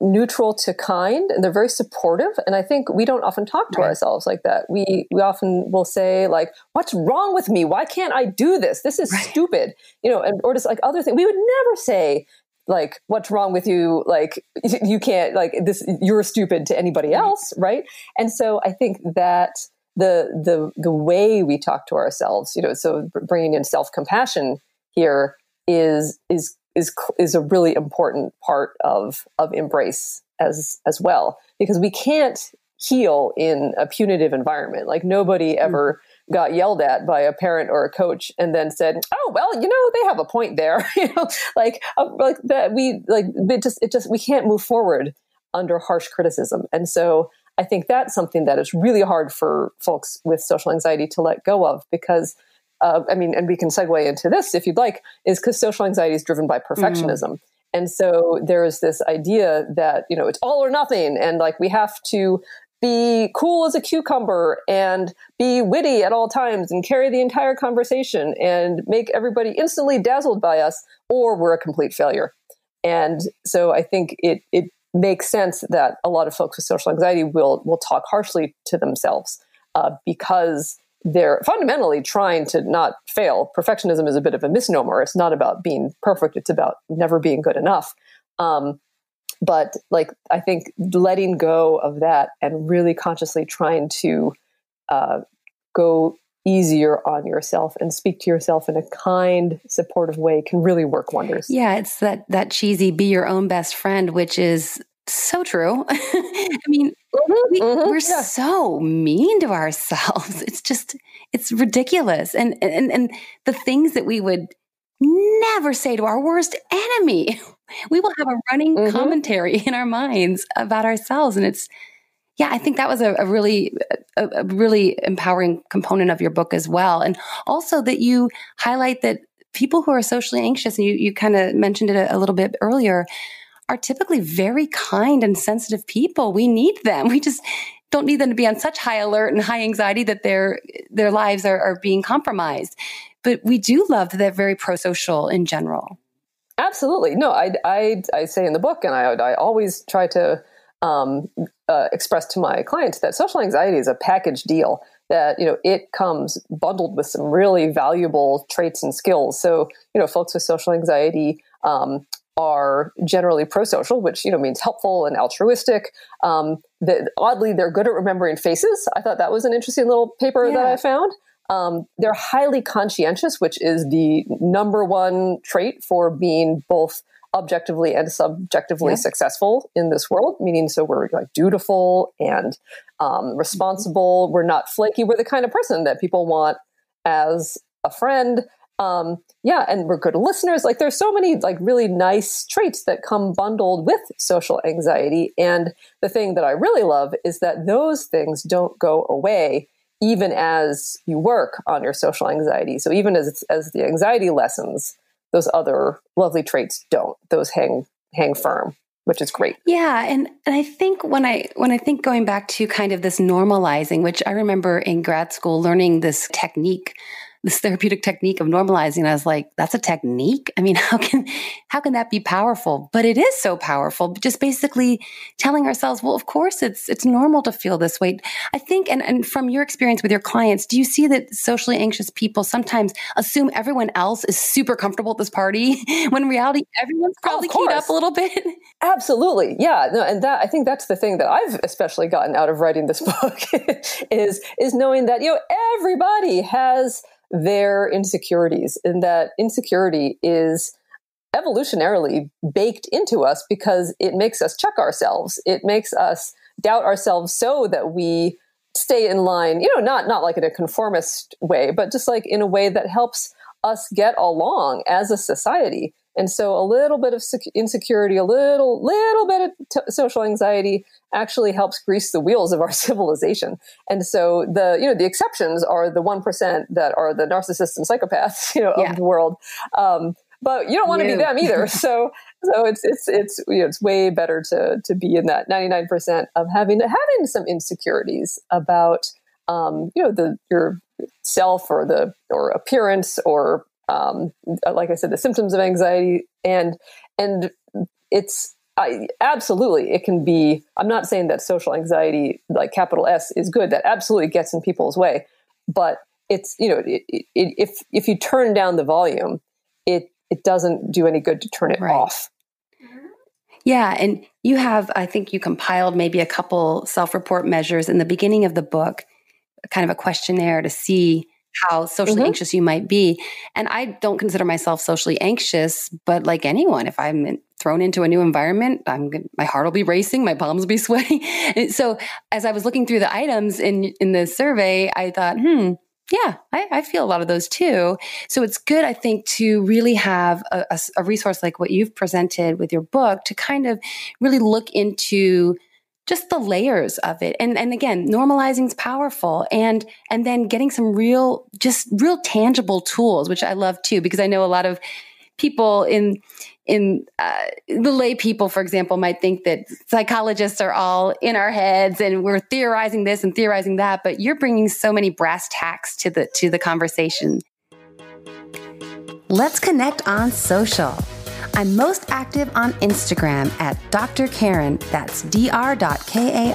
neutral to kind and they're very supportive. And I think we don't often talk to right. ourselves like that. We, we often will say like, what's wrong with me? Why can't I do this? This is right. stupid, you know, and, or just like other things. We would never say, like what's wrong with you? Like you can't like this you're stupid to anybody else right? And so i think that the the the way we talk to ourselves you know so bringing in self-compassion here is is is is a really important part of of embrace as as well. Because we can't heal in a punitive environment. Like nobody ever mm-hmm got yelled at by a parent or a coach and then said, "Oh, well, you know, they have a point there." you know, like uh, like that we like it just it just we can't move forward under harsh criticism. And so I think that's something that is really hard for folks with social anxiety to let go of because uh, I mean, and we can segue into this if you'd like, is because social anxiety is driven by perfectionism. Mm. And so there is this idea that, you know, it's all or nothing. And like we have to be cool as a cucumber and be witty at all times and carry the entire conversation and make everybody instantly dazzled by us, or we're a complete failure. And so I think it, it makes sense that a lot of folks with social anxiety will, will talk harshly to themselves uh, because they're fundamentally trying to not fail. Perfectionism is a bit of a misnomer. It's not about being perfect, it's about never being good enough. Um, but like i think letting go of that and really consciously trying to uh, go easier on yourself and speak to yourself in a kind, supportive way can really work wonders. Yeah, it's that that cheesy be your own best friend, which is so true. I mean, mm-hmm, we, are mm-hmm, yeah. so mean to ourselves. It's just it's ridiculous. And and and the things that we would never say to our worst enemy. We will have a running mm-hmm. commentary in our minds about ourselves and it's yeah, I think that was a, a really, a, a, really empowering component of your book as well. And also that you highlight that people who are socially anxious, and you, you kind of mentioned it a, a little bit earlier, are typically very kind and sensitive people. We need them. We just don't need them to be on such high alert and high anxiety that their their lives are, are being compromised. But we do love that they're very pro-social in general. Absolutely. No, I, I, I say in the book, and I, I always try to um, uh, express to my clients that social anxiety is a package deal that you know it comes bundled with some really valuable traits and skills so you know folks with social anxiety um, are generally pro-social which you know means helpful and altruistic um, that oddly they're good at remembering faces i thought that was an interesting little paper yeah. that i found um, they're highly conscientious which is the number one trait for being both objectively and subjectively yeah. successful in this world, meaning so we're like dutiful and um, responsible. Mm-hmm. We're not flaky. We're the kind of person that people want as a friend. Um, yeah, and we're good listeners. Like there's so many like really nice traits that come bundled with social anxiety. And the thing that I really love is that those things don't go away even as you work on your social anxiety. So even as as the anxiety lessens, those other lovely traits don't. Those hang hang firm which is great. Yeah, and, and I think when I when I think going back to kind of this normalizing, which I remember in grad school learning this technique this therapeutic technique of normalizing. I was like, that's a technique. I mean, how can, how can that be powerful? But it is so powerful. Just basically telling ourselves, well, of course it's, it's normal to feel this way. I think, and, and from your experience with your clients, do you see that socially anxious people sometimes assume everyone else is super comfortable at this party when in reality, everyone's oh, probably oh, keyed up a little bit? Absolutely. Yeah. No, and that, I think that's the thing that I've especially gotten out of writing this book is, is knowing that, you know, everybody has their insecurities and that insecurity is evolutionarily baked into us because it makes us check ourselves. It makes us doubt ourselves so that we stay in line, you know, not not like in a conformist way, but just like in a way that helps us get along as a society. And so a little bit of insecurity, a little little bit of t- social anxiety actually helps grease the wheels of our civilization. And so the you know the exceptions are the one percent that are the narcissists and psychopaths you know yeah. of the world. Um, but you don't want to be them either. So so it's it's it's you know, it's way better to to be in that ninety nine percent of having having some insecurities about um, you know the your self or the or appearance or um, like I said, the symptoms of anxiety and and it's I, absolutely it can be. I'm not saying that social anxiety, like capital S, is good. That absolutely gets in people's way, but it's you know it, it, if if you turn down the volume, it it doesn't do any good to turn it right. off. Yeah, and you have, I think you compiled maybe a couple self report measures in the beginning of the book, kind of a questionnaire to see how socially mm-hmm. anxious you might be. And I don't consider myself socially anxious, but like anyone, if I'm thrown into a new environment, I'm my heart will be racing, my palms will be sweaty. so as I was looking through the items in in the survey, I thought, hmm, yeah, I, I, feel a lot of those too. So it's good, I think, to really have a, a, a resource like what you've presented with your book to kind of really look into just the layers of it. And, and again, normalizing is powerful and, and then getting some real, just real tangible tools, which I love too, because I know a lot of people in, in uh, the lay people, for example, might think that psychologists are all in our heads and we're theorizing this and theorizing that, but you're bringing so many brass tacks to the to the conversation. Let's connect on social. I'm most active on Instagram at Dr. Karin, that's dr.karin.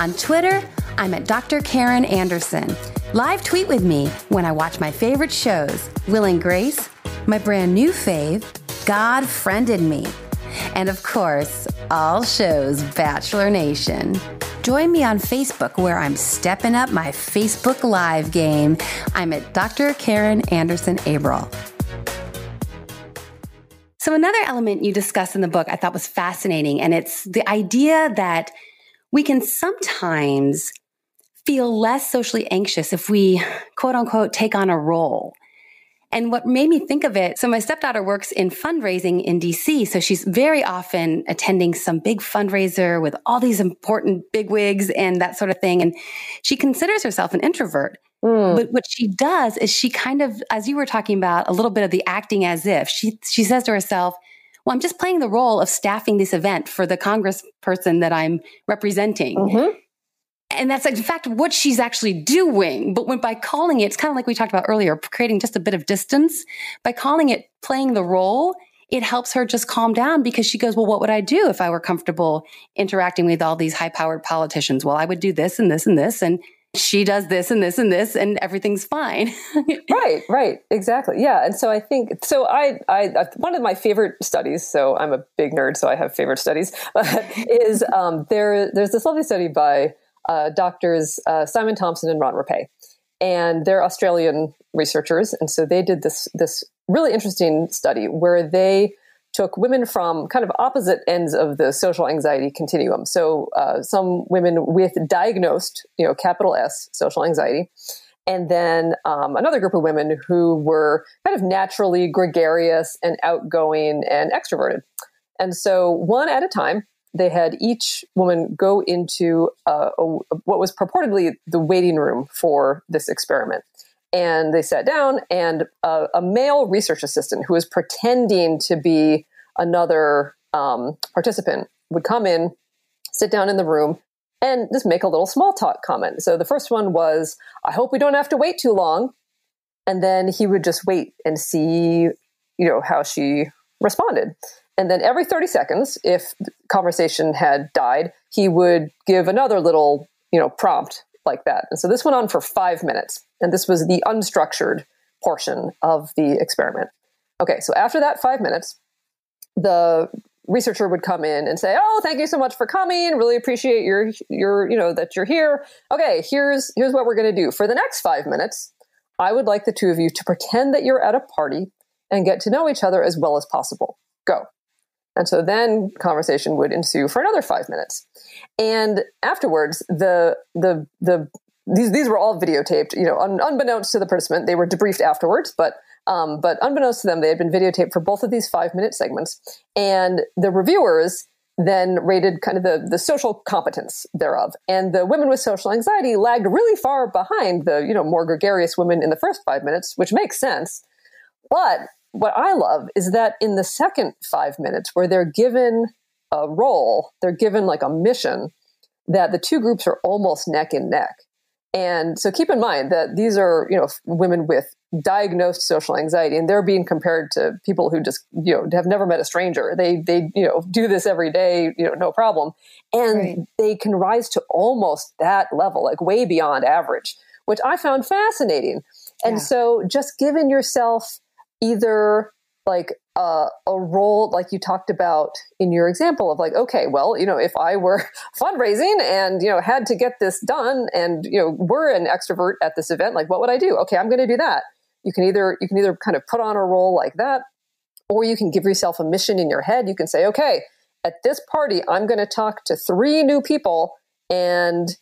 On Twitter, I'm at Dr. Karin Anderson Abrell. Live tweet with me when I watch my favorite shows Will and Grace, my brand new fave, God Friended Me, and of course, all shows Bachelor Nation. join me on Facebook where I'm stepping up my Facebook Live game. I'm at Dr. Karin Anderson Abrell. So, another element you discuss in the book I thought was fascinating, and it's the idea that we can sometimes feel less socially anxious if we, quote unquote, take on a role. And what made me think of it, so my stepdaughter works in fundraising in DC. So she's very often attending some big fundraiser with all these important bigwigs and that sort of thing. And she considers herself an introvert. Mm. But what she does is she kind of, as you were talking about, a little bit of the acting as if she, she says to herself, well, I'm just playing the role of staffing this event for the congressperson that I'm representing. Mm-hmm and that's in fact what she's actually doing. But when by calling it, it's kind of like we talked about earlier, creating just a bit of distance. By calling it playing the role, it helps her just calm down because she goes, Well, what would I do if I were comfortable interacting with all these high powered politicians? Well, I would do this and this and this. And she does this and this and this and everything's fine. right, right, exactly. Yeah, and so I think so. I, I, one of my favorite studies. So I'm a big nerd, so I have favorite studies. is um, there? There's this lovely study by uh, doctors uh, Simon Thompson and Ron Rapee, and they're Australian researchers, and so they did this this really interesting study where they took women from kind of opposite ends of the social anxiety continuum. So uh, some women with diagnosed, you know, capital S social anxiety, and then um, another group of women who were kind of naturally gregarious and outgoing and extroverted. And so one at a time, they had each woman go into uh, a, what was purportedly the waiting room for this experiment. And they sat down, and a, a male research assistant who was pretending to be another um, participant would come in, sit down in the room, and just make a little small talk comment. So the first one was, I hope we don't have to wait too long. And then he would just wait and see, you know, how she responded. And then every 30 seconds, if conversation had died, he would give another little, you know, prompt like that. And so this went on for five minutes. And this was the unstructured portion of the experiment. Okay, so after that five minutes, the researcher would come in and say, "Oh, thank you so much for coming. Really appreciate your your you know that you're here. Okay, here's here's what we're going to do. For the next 5 minutes, I would like the two of you to pretend that you're at a party and get to know each other as well as possible. Go." And so then conversation would ensue for another five minutes. And afterwards, the the the these these were all videotaped. You know, un, unbeknownst to the participant, they were debriefed afterwards, but. Um, but unbeknownst to them, they had been videotaped for both of these five minute segments. And the reviewers then rated kind of the, the social competence thereof. And the women with social anxiety lagged really far behind the, you know, more gregarious women in the first five minutes, which makes sense. But what I love is that in the second five minutes, where they're given a role, they're given like a mission, that the two groups are almost neck and neck. And so keep in mind that these are, you know, women with diagnosed social anxiety and they're being compared to people who just, you know, have never met a stranger. They they, you know, do this every day, you know, no problem. And right. they can rise to almost that level, like way beyond average, which I found fascinating. And yeah. so just giving yourself either like uh, a role like you talked about in your example of like okay well you know if i were fundraising and you know had to get this done and you know were an extrovert at this event like what would i do? Okay i'm going to do that. You can either you can either kind of put on a role like that or you can give yourself a mission in your head. You can say okay at this party i'm going to talk to three new people and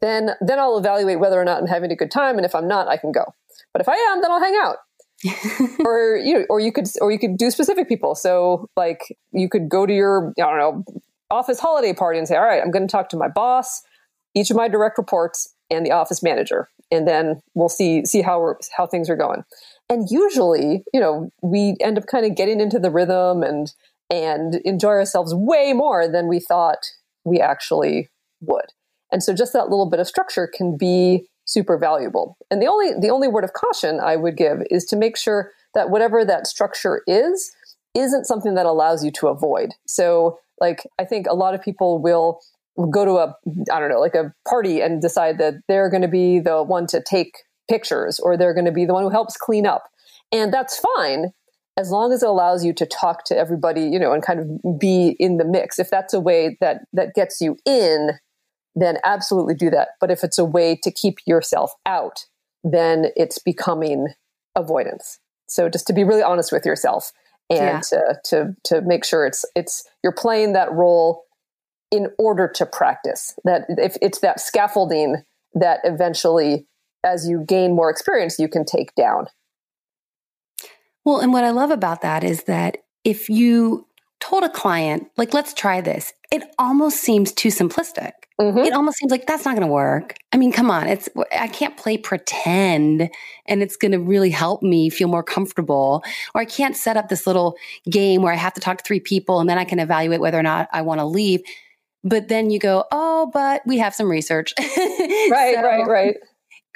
then then i'll evaluate whether or not i'm having a good time and if i'm not i can go. But if i am then i'll hang out or you know, or you could or you could do specific people. So like you could go to your I don't know office holiday party and say, all right, I'm going to talk to my boss, each of my direct reports, and the office manager, and then we'll see see how we're, how things are going. And usually, you know, we end up kind of getting into the rhythm and and enjoy ourselves way more than we thought we actually would. And so just that little bit of structure can be super valuable. And the only the only word of caution I would give is to make sure that whatever that structure is isn't something that allows you to avoid. So like I think a lot of people will go to a I don't know like a party and decide that they're going to be the one to take pictures or they're going to be the one who helps clean up. And that's fine as long as it allows you to talk to everybody, you know, and kind of be in the mix. If that's a way that that gets you in, then absolutely do that. But if it's a way to keep yourself out, then it's becoming avoidance. So just to be really honest with yourself and yeah. to, to to make sure it's it's you're playing that role in order to practice. That if it's that scaffolding that eventually as you gain more experience you can take down. Well, and what I love about that is that if you told a client, like, let's try this, it almost seems too simplistic. Mm-hmm. It almost seems like that's not going to work. I mean, come on, it's I can't play pretend and it's going to really help me feel more comfortable. Or I can't set up this little game where I have to talk to three people and then I can evaluate whether or not I want to leave. But then you go, "Oh, but we have some research." right, so, right, right.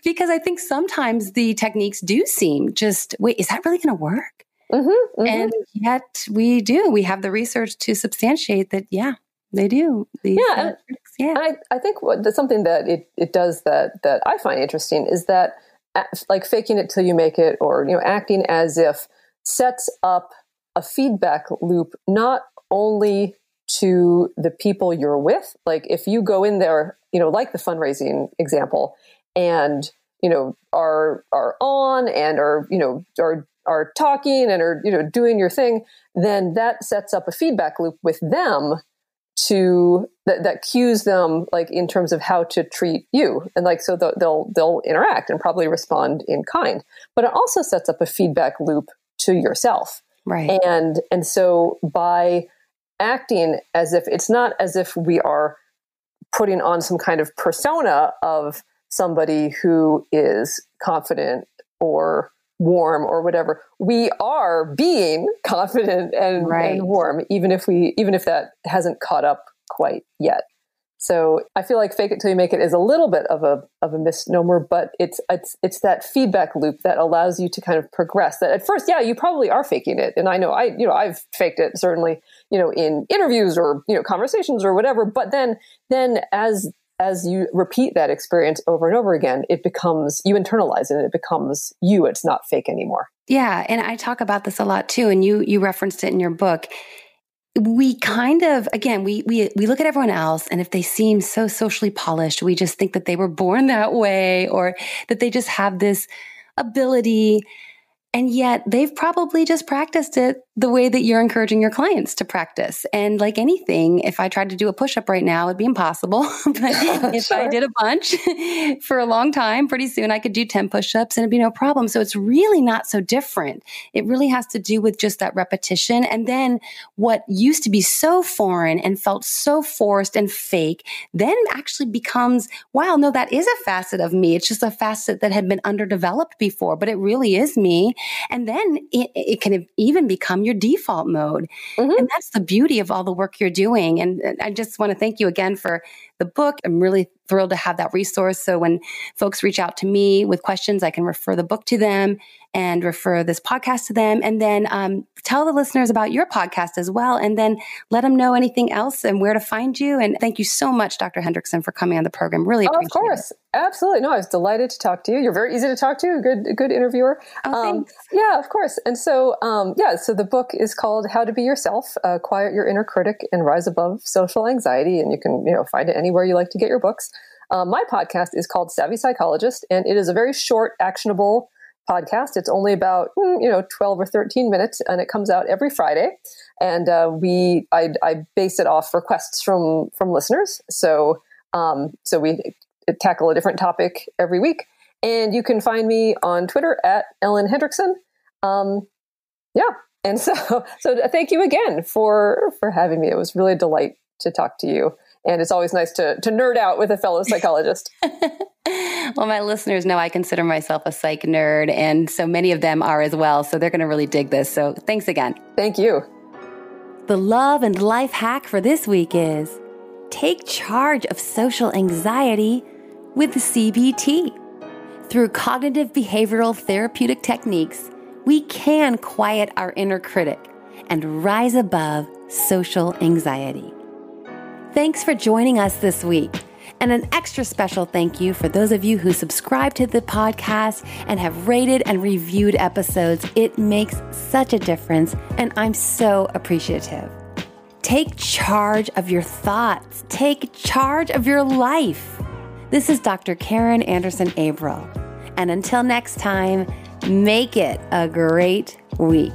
Because I think sometimes the techniques do seem just, wait, is that really going to work? Mm-hmm, mm-hmm. And yet we do. We have the research to substantiate that, yeah, they do. These, yeah, uh, and, yeah. I, I think what, that's something that it, it does that that I find interesting is that like faking it till you make it, or you know, acting as if sets up a feedback loop not only to the people you're with. Like if you go in there, you know, like the fundraising example, and you know are are on and are you know are are talking and are you know doing your thing, then that sets up a feedback loop with them to that, that cues them like in terms of how to treat you. And like so they'll they'll interact and probably respond in kind. But it also sets up a feedback loop to yourself. Right. And and so by acting as if it's not as if we are putting on some kind of persona of somebody who is confident or warm or whatever we are being confident and, right. and warm even if we even if that hasn't caught up quite yet so I feel like fake it till you make it is a little bit of a of a misnomer, but it's it's it's that feedback loop that allows you to kind of progress. That at first, yeah, you probably are faking it, and I know I you know I've faked it certainly you know in interviews or you know conversations or whatever. But then then as as you repeat that experience over and over again, it becomes, you internalize it and it becomes you. It's not fake anymore. Yeah. And I talk about this a lot too. And you, you referenced it in your book. We kind of, again, we, we, we look at everyone else and if they seem so socially polished, we just think that they were born that way or that they just have this ability and yet they've probably just practiced it the way that you're encouraging your clients to practice. And like anything, if I tried to do a push up right now, it'd be impossible. but if sure. I did a bunch for a long time, pretty soon I could do 10 push ups and it'd be no problem. So it's really not so different. It really has to do with just that repetition. And then what used to be so foreign and felt so forced and fake then actually becomes, wow, no, that is a facet of me. It's just a facet that had been underdeveloped before, but it really is me. And then it, it can even become your default mode. Mm-hmm. And that's the beauty of all the work you're doing. And I just want to thank you again for the book. I'm really thrilled to have that resource. So when folks reach out to me with questions, I can refer the book to them and refer this podcast to them. And then um, tell the listeners about your podcast as well. And then let them know anything else and where to find you. And thank you so much, Dr. Hendriksen, for coming on the program. Really appreciate oh, Of course. It. Absolutely. No, I was delighted to talk to you. You're very easy to talk to, good, good interviewer. Oh, um, yeah, of course. And so, um, yeah, so the book is called How to Be Yourself, uh, Quiet Your Inner Critic and Rise Above Social Anxiety. And you can, you know, find it anywhere you like to get your books. Um, my podcast is called Savvy Psychologist, and it is a very short, actionable podcast. It's only about mm, you know twelve or thirteen minutes, and it comes out every Friday. And uh, we I, I, base it off requests from from listeners. So um, so we tackle a different topic every week. And you can find me on Twitter at Ellen Hendriksen. Um, yeah, and so so thank you again for for having me. It was really a delight to talk to you and it's always nice to to nerd out with a fellow psychologist. well, my listeners know I consider myself a psych nerd, and so many of them are as well. So they're going to really dig this. So thanks again. Thank you. The love and life hack for this week is take charge of social anxiety with CBT. Through cognitive behavioral therapeutic techniques, we can quiet our inner critic and rise above social anxiety. Thanks for joining us this week. And an extra special thank you for those of you who subscribe to the podcast and have rated and reviewed episodes. It makes such a difference, and I'm so appreciative. Take charge of your thoughts, take charge of your life. This is Dr. Karin Anderson Abrell. And until next time, make it a great week.